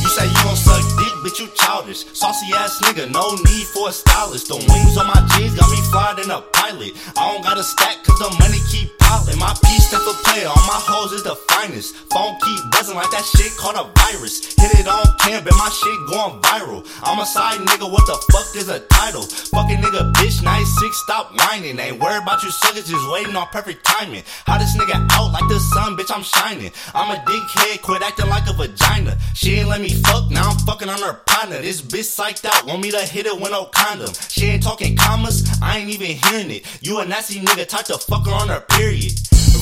You say you don't suck dick, bitch, you childish. Saucy ass nigga, no need for a stylist. The wings on my jeans got me flying in a pilot. I don't got a stack, cause the money keep piling. My piece type of player, all my hoes is the finest. Phone keep buzzing like that shit called a virus. Hit it on camp and my shit going viral. I'm a side nigga, what the fuck is a title? Fucking nigga, bitch, now 96, stop whining. Ain't worried about you suckers, just waiting on perfect timing. How this nigga out like the sun, bitch, I'm shining. I'm a dickhead, quit acting like a vagina. She ain't let me fuck, now I'm fucking on her partner. This bitch psyched out, want me to hit it with no condom. She ain't talking commas, I ain't even hearing it. You a nasty nigga, type to fuck her on her period.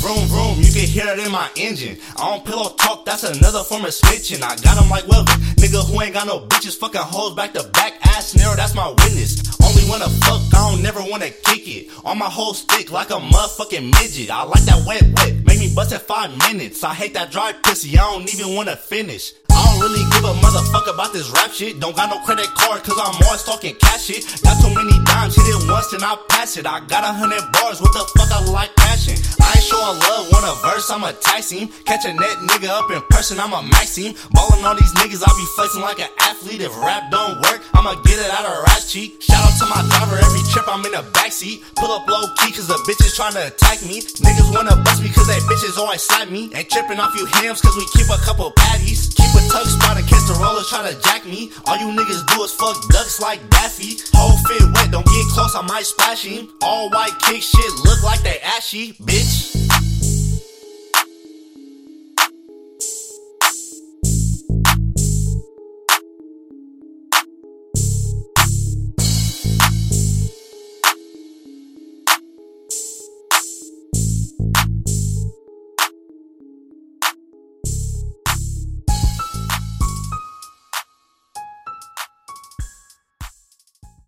Vroom vroom, you can hear it in my engine. I don't pillow talk, that's another form of snitching. I got 'em like Welvin, nigga who ain't got no bitches, fucking hoes back to back, ass narrow, that's my witness. Wanna fuck, I don't never wanna kick it. On my whole stick like a motherfucking midget. I like that wet wet, make me bust at five minutes. I hate that dry pussy, I don't even wanna finish. I don't really give a motherfucker about this rap shit. Don't got no credit card, cause I'm always talking cash shit. Got too many dimes, hit it once and I pass it. I got a hundred bars, what the fuck I like passion? I ain't showing love, want a verse, I'ma tax him. Catch a net nigga up in person, I'ma max him. Ballin' on these niggas, I be flexing like an athlete. If rap don't work, I'ma get it out of rap cheek. Shout out to my driver, every trip I'm in the backseat. Pull up low key, cause the bitches tryna attack me. Niggas wanna bust me, cause they bitches always slap me. Ain't tripping off you hams, cause we keep a couple patties. Keep a tug spot in case the try to jack me. All you niggas do is fuck ducks like Daffy. Whole fit wet, don't get close, I might splash him. All white kick shit look like they ashy, bitch.